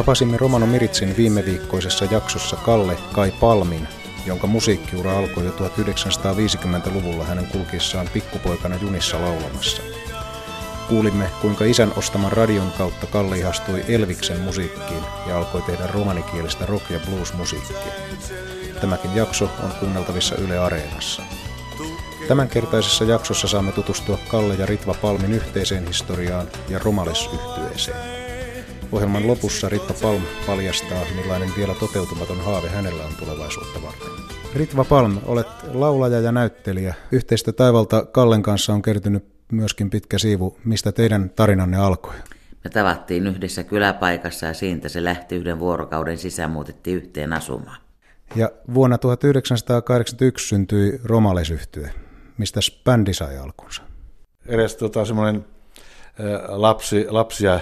Tapasimme Romano Miritsin viime viikkoisessa jaksossa Kalle Kai Palmin, jonka musiikkiura alkoi jo 1950-luvulla hänen kulkiessaan pikkupoikana junissa laulamassa. Kuulimme, kuinka isän ostaman radion kautta Kalle ihastui Elviksen musiikkiin ja alkoi tehdä romanikielistä rock- ja blues-musiikkia. Tämäkin jakso on kuunneltavissa Yle Areenassa. Tämänkertaisessa jaksossa saamme tutustua Kalle ja Ritva Palmin yhteiseen historiaan ja Romales-yhtyeeseen. Ohjelman lopussa Ritva Palm paljastaa, millainen vielä toteutumaton haave hänellä on tulevaisuutta varten. Ritva Palm, olet laulaja ja näyttelijä. Yhteistä taivalta Kallen kanssa on kertynyt myöskin pitkä siivu. Mistä teidän tarinanne alkoi? Me tavattiin yhdessä kyläpaikassa ja siitä se lähti yhden vuorokauden sisään muutettiin yhteen asumaan. Ja vuonna 1981 syntyi Romales-yhtye. Mistä bändi sai alkunsa? Edes tota, semmoinen lapsi, lapsia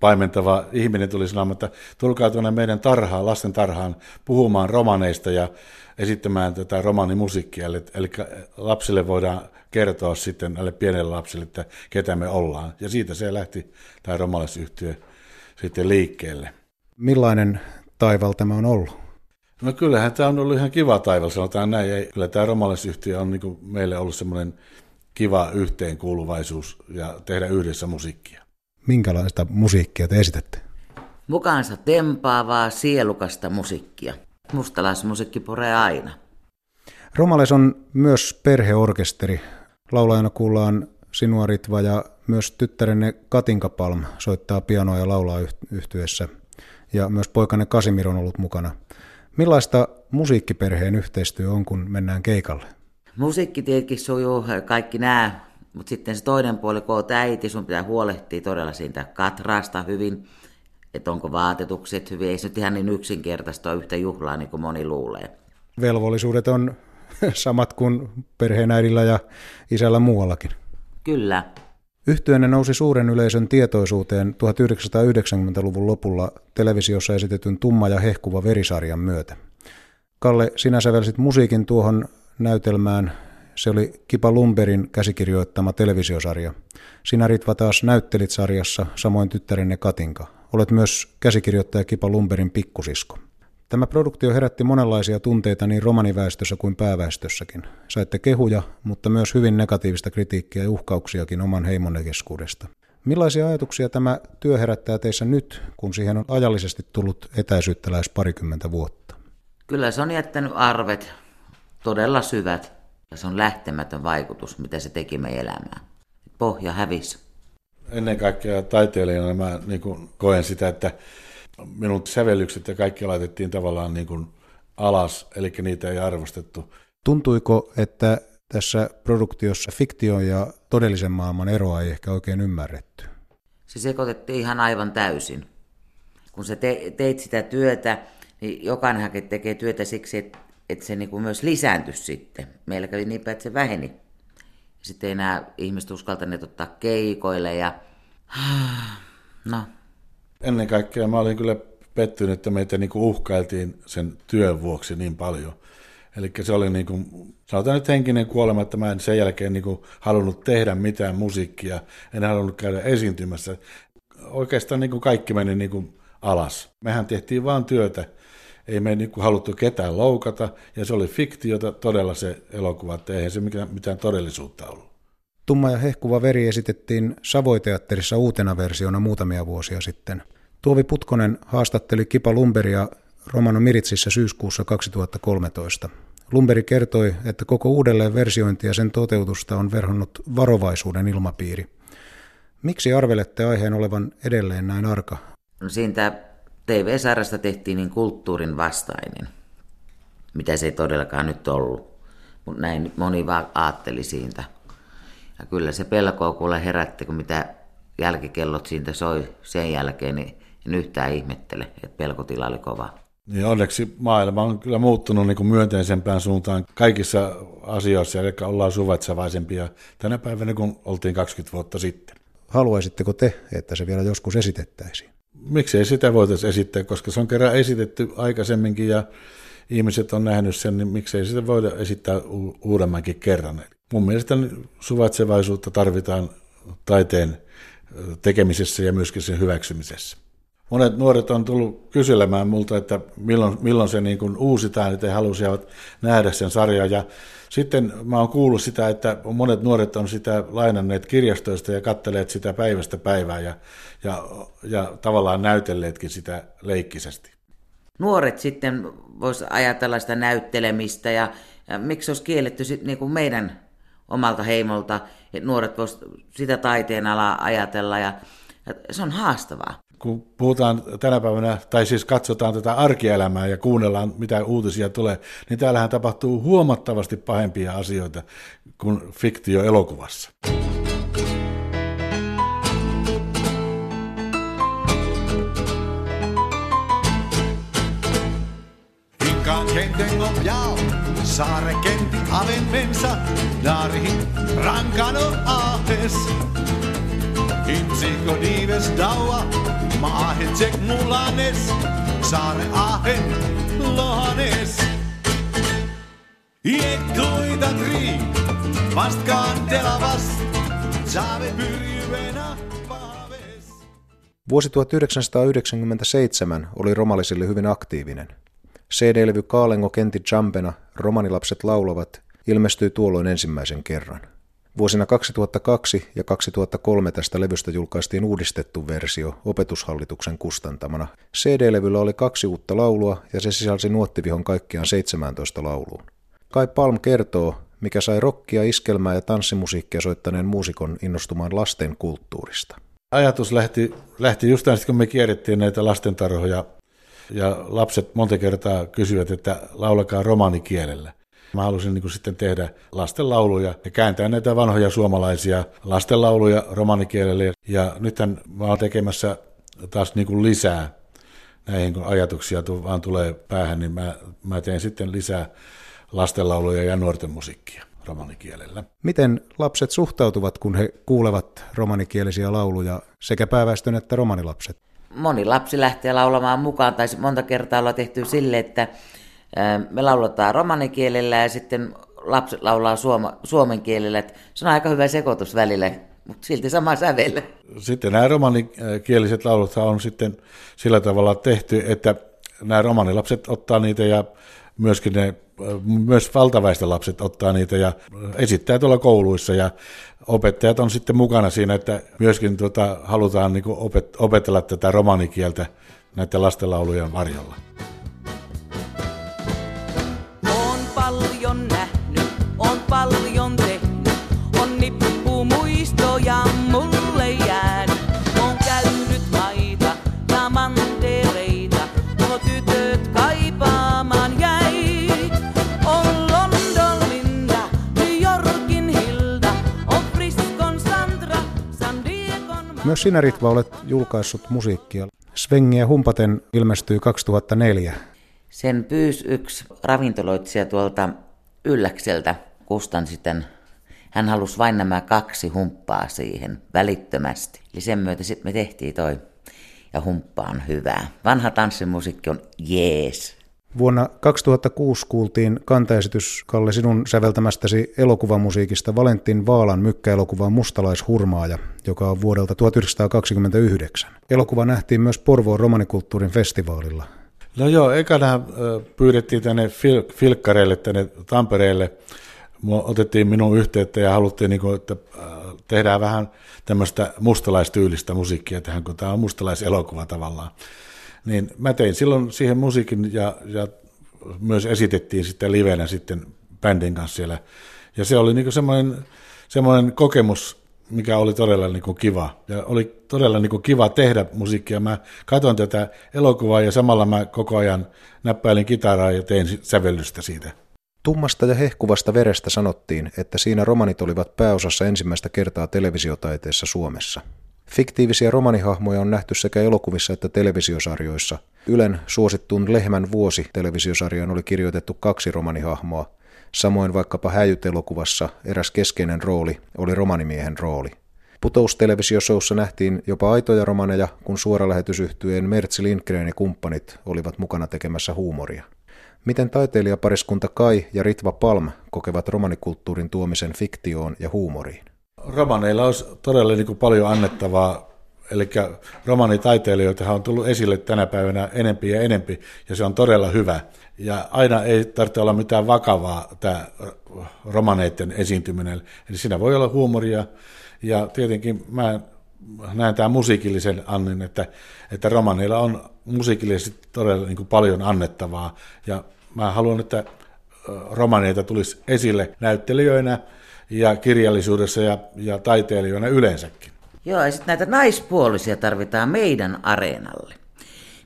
paimentava ihminen tuli sanomaan, että tulkaa tuonne meidän tarhaan, lasten tarhaan puhumaan romaneista ja esittämään tätä romanimusiikkia. Eli, eli lapsille voidaan kertoa sitten näille pienille lapsille, että ketä me ollaan. Ja siitä se lähti tämä romalaisyhtiö sitten liikkeelle. Millainen taival tämä on ollut? No kyllähän tämä on ollut ihan kiva taival, sanotaan näin. Ja kyllä tämä romalaisyhtiö on niin meille ollut semmoinen kiva yhteenkuuluvaisuus ja tehdä yhdessä musiikkia. Minkälaista musiikkia te esitätte? Mukaansa tempaavaa, sielukasta musiikkia. Mustalaismusiikki puree aina. Romales on myös perheorkesteri. Laulajana kuullaan sinua Ritva ja myös tyttärenne Katinka Palm soittaa pianoa ja laulaa yhtyessä. Ja myös poikanne Kasimir on ollut mukana. Millaista musiikkiperheen yhteistyö on, kun mennään keikalle? Musiikki tietenkin sujuu kaikki nämä, mutta sitten se toinen puoli, kun olet äiti, sun pitää huolehtia todella siitä katraasta hyvin, että onko vaatetukset hyvin. Ei se nyt ihan niin yksinkertaista ole yhtä juhlaa, niin kuin moni luulee. Velvollisuudet on samat kuin perheenäidillä ja isällä muuallakin. Kyllä. Yhtyeenne nousi suuren yleisön tietoisuuteen 1990-luvun lopulla televisiossa esitetyn Tumma ja hehkuva verisarjan myötä. Kalle, sinä sävelsit musiikin tuohon näytelmään. Se oli Kipa Lumberin käsikirjoittama televisiosarja. Sinä Ritva taas näyttelit sarjassa, samoin tyttärenne Katinka. Olet myös käsikirjoittaja Kipa Lumberin pikkusisko. Tämä produktio herätti monenlaisia tunteita niin romaniväestössä kuin pääväestössäkin. Saitte kehuja, mutta myös hyvin negatiivista kritiikkiä ja uhkauksiakin oman heimonne keskuudesta. Millaisia ajatuksia tämä työ herättää teissä nyt, kun siihen on ajallisesti tullut etäisyyttä lähes parikymmentä vuotta? Kyllä se on jättänyt arvet todella syvät se on lähtemätön vaikutus, mitä se teki meidän elämään. Pohja hävisi. Ennen kaikkea taiteilijana mä niin koen sitä, että minun sävellykset ja kaikki laitettiin tavallaan niin kuin alas, eli niitä ei arvostettu. Tuntuiko, että tässä produktiossa fiktio ja todellisen maailman eroa ei ehkä oikein ymmärretty? Se sekoitettiin ihan aivan täysin. Kun sä te, teit sitä työtä, niin jokainenhan tekee työtä siksi, että, että se niin myös lisääntyisi sitten. Meillä kävi niin päin, että se väheni. Sitten ei enää ihmiset uskaltaneet ottaa keikoille ja... No, ennen kaikkea mä olin kyllä pettynyt, että meitä niin kuin uhkailtiin sen työn vuoksi niin paljon. Eli se oli niin kuin, sanotaan nyt henkinen kuolema, että mä en sen jälkeen niin kuin halunnut tehdä mitään musiikkia, en halunnut käydä esiintymässä. Oikeastaan niin kuin kaikki meni niin kuin alas. Mehän tehtiin vaan työtä, ei me niin kuin haluttu ketään loukata, ja se oli fiktiota todella se elokuva, että eihän se mitään, mitään todellisuutta ollut. Tumma ja hehkuva veri esitettiin Savoiteatterissa uutena versiona muutamia vuosia sitten. Tuovi Putkonen haastatteli Kipa Lumberia Romano Miritsissä syyskuussa 2013. Lumberi kertoi, että koko uudelleen versiointi ja sen toteutusta on verhonnut varovaisuuden ilmapiiri. Miksi arvelette aiheen olevan edelleen näin arka? No siitä TV-sarjasta tehtiin niin kulttuurin vastainen, mitä se ei todellakaan nyt ollut. Mutta näin moni vaan ajatteli siitä. Ja kyllä se pelkoa kuule herätti, kun mitä jälkikellot siitä soi sen jälkeen, niin en yhtään ihmettele, että pelkotila oli kova. Niin onneksi maailma on kyllä muuttunut niin kuin myönteisempään suuntaan kaikissa asioissa, eli ollaan suvaitsevaisempia tänä päivänä kuin oltiin 20 vuotta sitten. Haluaisitteko te, että se vielä joskus esitettäisiin? Miksei sitä voitaisiin esittää, koska se on kerran esitetty aikaisemminkin ja ihmiset on nähnyt sen, niin miksei sitä voida esittää uudemmankin kerran. mun mielestä suvaitsevaisuutta tarvitaan taiteen tekemisessä ja myöskin sen hyväksymisessä. Monet nuoret on tullut kyselemään multa, että milloin, milloin se niin kuin uusitaan, että he halusivat nähdä sen sarjan. Ja sitten mä oon kuullut sitä, että monet nuoret on sitä lainanneet kirjastoista ja katteleet sitä päivästä päivää ja, ja, ja tavallaan näytelleetkin sitä leikkisesti. Nuoret sitten vois ajatella sitä näyttelemistä ja, ja miksi olisi kielletty sit niin kuin meidän omalta heimolta, että nuoret vois sitä taiteen alaa ajatella ja, ja se on haastavaa kun puhutaan tänä päivänä, tai siis katsotaan tätä arkielämää ja kuunnellaan, mitä uutisia tulee, niin täällähän tapahtuu huomattavasti pahempia asioita kuin fiktio-elokuvassa. darihin rankano ahes. Insiko dives daua, Maahetsek mulanes, saare ahen lohanes. Iektuita tri, vastkaan telavas, saave pyrjyvenä. Vuosi 1997 oli romalisille hyvin aktiivinen. CD-levy Kaalengo Kenti Jumpena, Romanilapset laulavat, ilmestyi tuolloin ensimmäisen kerran. Vuosina 2002 ja 2003 tästä levystä julkaistiin uudistettu versio opetushallituksen kustantamana. CD-levyllä oli kaksi uutta laulua ja se sisälsi nuottivihon kaikkiaan 17 lauluun. Kai Palm kertoo, mikä sai rokkia, iskelmää ja tanssimusiikkia soittaneen muusikon innostumaan lasten kulttuurista. Ajatus lähti, lähti just sitten, kun me kierrettiin näitä lastentarhoja ja lapset monta kertaa kysyivät, että laulakaa romanikielellä. Mä halusin niin kuin sitten tehdä lastenlauluja ja kääntää näitä vanhoja suomalaisia lastenlauluja romanikielelle. Ja nythän mä oon tekemässä taas niin kuin lisää näihin, kun ajatuksia vaan tulee päähän, niin mä, mä teen sitten lisää lastenlauluja ja nuorten musiikkia romanikielellä. Miten lapset suhtautuvat, kun he kuulevat romanikielisiä lauluja, sekä pääväestön että romanilapset? Moni lapsi lähtee laulamaan mukaan, tai monta kertaa ollaan tehty sille, että me lauletaan romanikielellä ja sitten lapset laulaa suoma, suomen kielellä. Että se on aika hyvä sekoitus välillä, mutta silti sama sävel. Sitten nämä romanikieliset laulut on sitten sillä tavalla tehty, että nämä romanilapset ottaa niitä ja myöskin ne, myös valtaväestön lapset ottaa niitä ja esittää tuolla kouluissa ja opettajat on sitten mukana siinä, että myöskin tuota, halutaan niin opetella tätä romanikieltä näiden lastenlaulujen varjolla. Myös sinä Ritva olet julkaissut musiikkia. Svengiä humpaten ilmestyi 2004. Sen pyys yksi ravintoloitsija tuolta Ylläkseltä kustan sitten. Hän halusi vain nämä kaksi humppaa siihen välittömästi. Eli sen myötä sitten me tehtiin toi. Ja humppa on hyvää. Vanha tanssimusiikki on jees. Vuonna 2006 kuultiin kantaesitys Kalle sinun säveltämästäsi elokuvamusiikista Valentin Vaalan mykkäelokuva Mustalaishurmaaja, joka on vuodelta 1929. Elokuva nähtiin myös Porvoon romanikulttuurin festivaalilla. No joo, ekana pyydettiin tänne fil- filkkareille, tänne Tampereelle. Otettiin minun yhteyttä ja haluttiin, niin kuin, että tehdään vähän tämmöistä mustalaistyylistä musiikkia tähän, kun tämä on mustalaiselokuva tavallaan niin mä tein silloin siihen musiikin ja, ja myös esitettiin sitten livenä sitten bändin kanssa siellä. Ja se oli niin semmoinen, semmoinen kokemus, mikä oli todella niin kuin kiva. Ja oli todella niin kuin kiva tehdä musiikkia. Mä katsoin tätä elokuvaa ja samalla mä koko ajan näppäilin kitaraa ja tein sävellystä siitä. Tummasta ja hehkuvasta verestä sanottiin, että siinä romanit olivat pääosassa ensimmäistä kertaa televisiotaiteessa Suomessa. Fiktiivisiä romanihahmoja on nähty sekä elokuvissa että televisiosarjoissa. Ylen suosittuun Lehmän vuosi televisiosarjaan oli kirjoitettu kaksi romanihahmoa. Samoin vaikkapa Häijyt-elokuvassa eräs keskeinen rooli oli romanimiehen rooli. Putous-televisiosoussa nähtiin jopa aitoja romaneja, kun suoralähetysyhtyeen Mertsi Lindgren ja kumppanit olivat mukana tekemässä huumoria. Miten taiteilijapariskunta Kai ja Ritva Palm kokevat romanikulttuurin tuomisen fiktioon ja huumoriin? Romaneilla olisi todella niin kuin paljon annettavaa, eli romanitaiteilijoita on tullut esille tänä päivänä enempi ja enempi, ja se on todella hyvä. Ja aina ei tarvitse olla mitään vakavaa tämä romaneiden esiintyminen, eli siinä voi olla huumoria, ja tietenkin mä näen tämän musiikillisen annin, että, että romaneilla on musiikillisesti todella niin kuin paljon annettavaa, ja mä haluan, että romaneita tulisi esille näyttelijöinä ja kirjallisuudessa ja, ja taiteilijoina yleensäkin. Joo, ja sitten näitä naispuolisia tarvitaan meidän areenalle.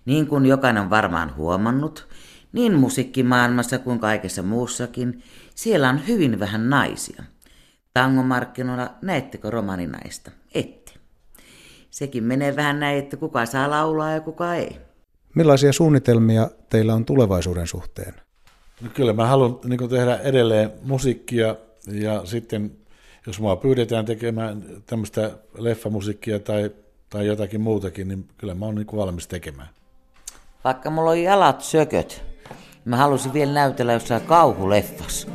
Niin kuin jokainen on varmaan huomannut, niin musiikkimaailmassa kuin kaikessa muussakin, siellä on hyvin vähän naisia. Tangomarkkinoilla näettekö romaninaista? Ette. Sekin menee vähän näin, että kuka saa laulaa ja kuka ei. Millaisia suunnitelmia teillä on tulevaisuuden suhteen? No kyllä mä haluan niin tehdä edelleen musiikkia ja sitten jos mua pyydetään tekemään tämmöistä leffamusiikkia tai, tai jotakin muutakin, niin kyllä mä oon niin valmis tekemään. Vaikka mulla on jalat sököt, mä halusin vielä näytellä jossain kauhuleffassa.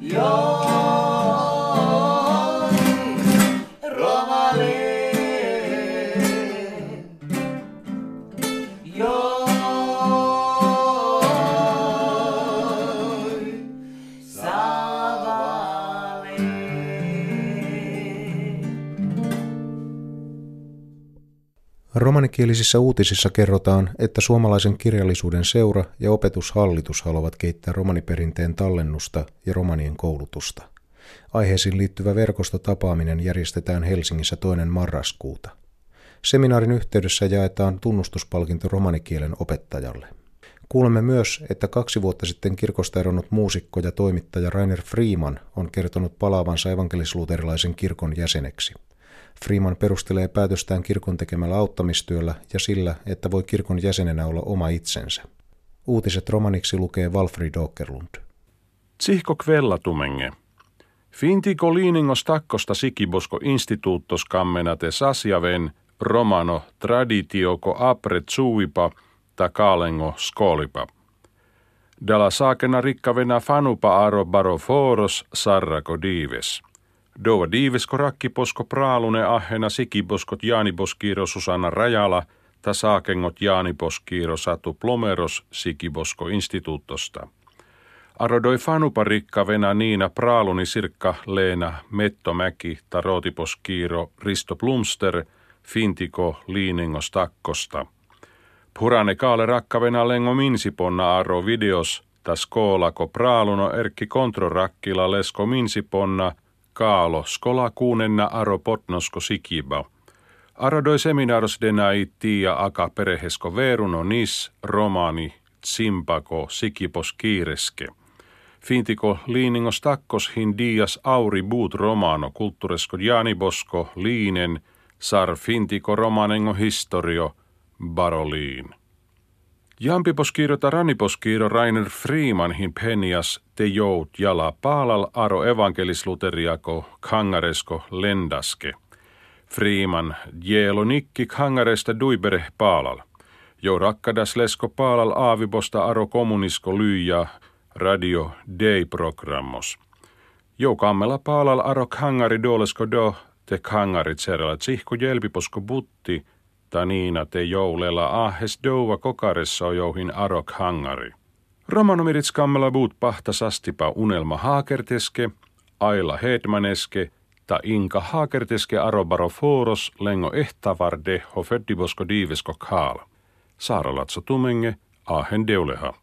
Joo. Romanikielisissä uutisissa kerrotaan, että suomalaisen kirjallisuuden seura ja opetushallitus haluavat kehittää romaniperinteen tallennusta ja romanien koulutusta. Aiheisiin liittyvä verkostotapaaminen järjestetään Helsingissä toinen marraskuuta. Seminaarin yhteydessä jaetaan tunnustuspalkinto romanikielen opettajalle. Kuulemme myös, että kaksi vuotta sitten kirkosta eronnut muusikko ja toimittaja Rainer Freeman on kertonut palaavansa evankelisluterilaisen kirkon jäseneksi. Freeman perustelee päätöstään kirkon tekemällä auttamistyöllä ja sillä, että voi kirkon jäsenenä olla oma itsensä. Uutiset romaniksi lukee Walfrid Åkerlund. Tsihko kvellatumenge. Fintiko liiningos takkosta sikibosko instituuttos kammenate sasjaven romano traditioko apret suipa ta kaalengo skolipa. Dalla saakena rikkavena fanupa aro baroforos sarrako diives. Dova diivesko rakkiposko praalune ahena sikiboskot jaaniboskiiro Susanna Rajala ta saakengot jaaniboskiiro Satu Plomeros sikibosko instituuttosta. Arodoi fanuparikka vena Niina Praaluni Sirkka Leena Mettomäki ta rootiposkiiro Risto Plumster Fintiko Liiningos Takkosta. Purane kaale rakkavena lengo minsiponna aro videos tas koolako praaluno Erkki Kontrorakkila lesko minsiponna – kaalo skola kuunenna aro potnosko sikiba. Arodoi seminaaros denai tia aka perehesko veruno nis romani tsimpako sikipos kiireske. Fintiko liiningos takkos hin dias auri buut romano kulttuuresko jaanibosko liinen sar fintiko romanengo historio baroliin. Jampiposkiiro raniposkiiro Rainer Freemanhin penias te jout jala paalal aro evankelisluteriako kangaresko lendaske. Freeman jeelo nikki kangaresta duibere paalal. Jo rakkadas lesko paalal aavibosta aro kommunisko lyija radio day-programmos. Jo kammela paalal aro kangari dolesko do te kangarit serellä tsihko jelpiposko butti – Taniina te joulella ahes douva kokaressa jouhin arok hangari. Romanomirit skammella buut pahta sastipa unelma haakerteske, aila hedmaneske, ta inka haakerteske arobaro foros lengo ehtavarde ho feddibosko diivesko kaal. Saaralatso tumenge, ahen deuleha.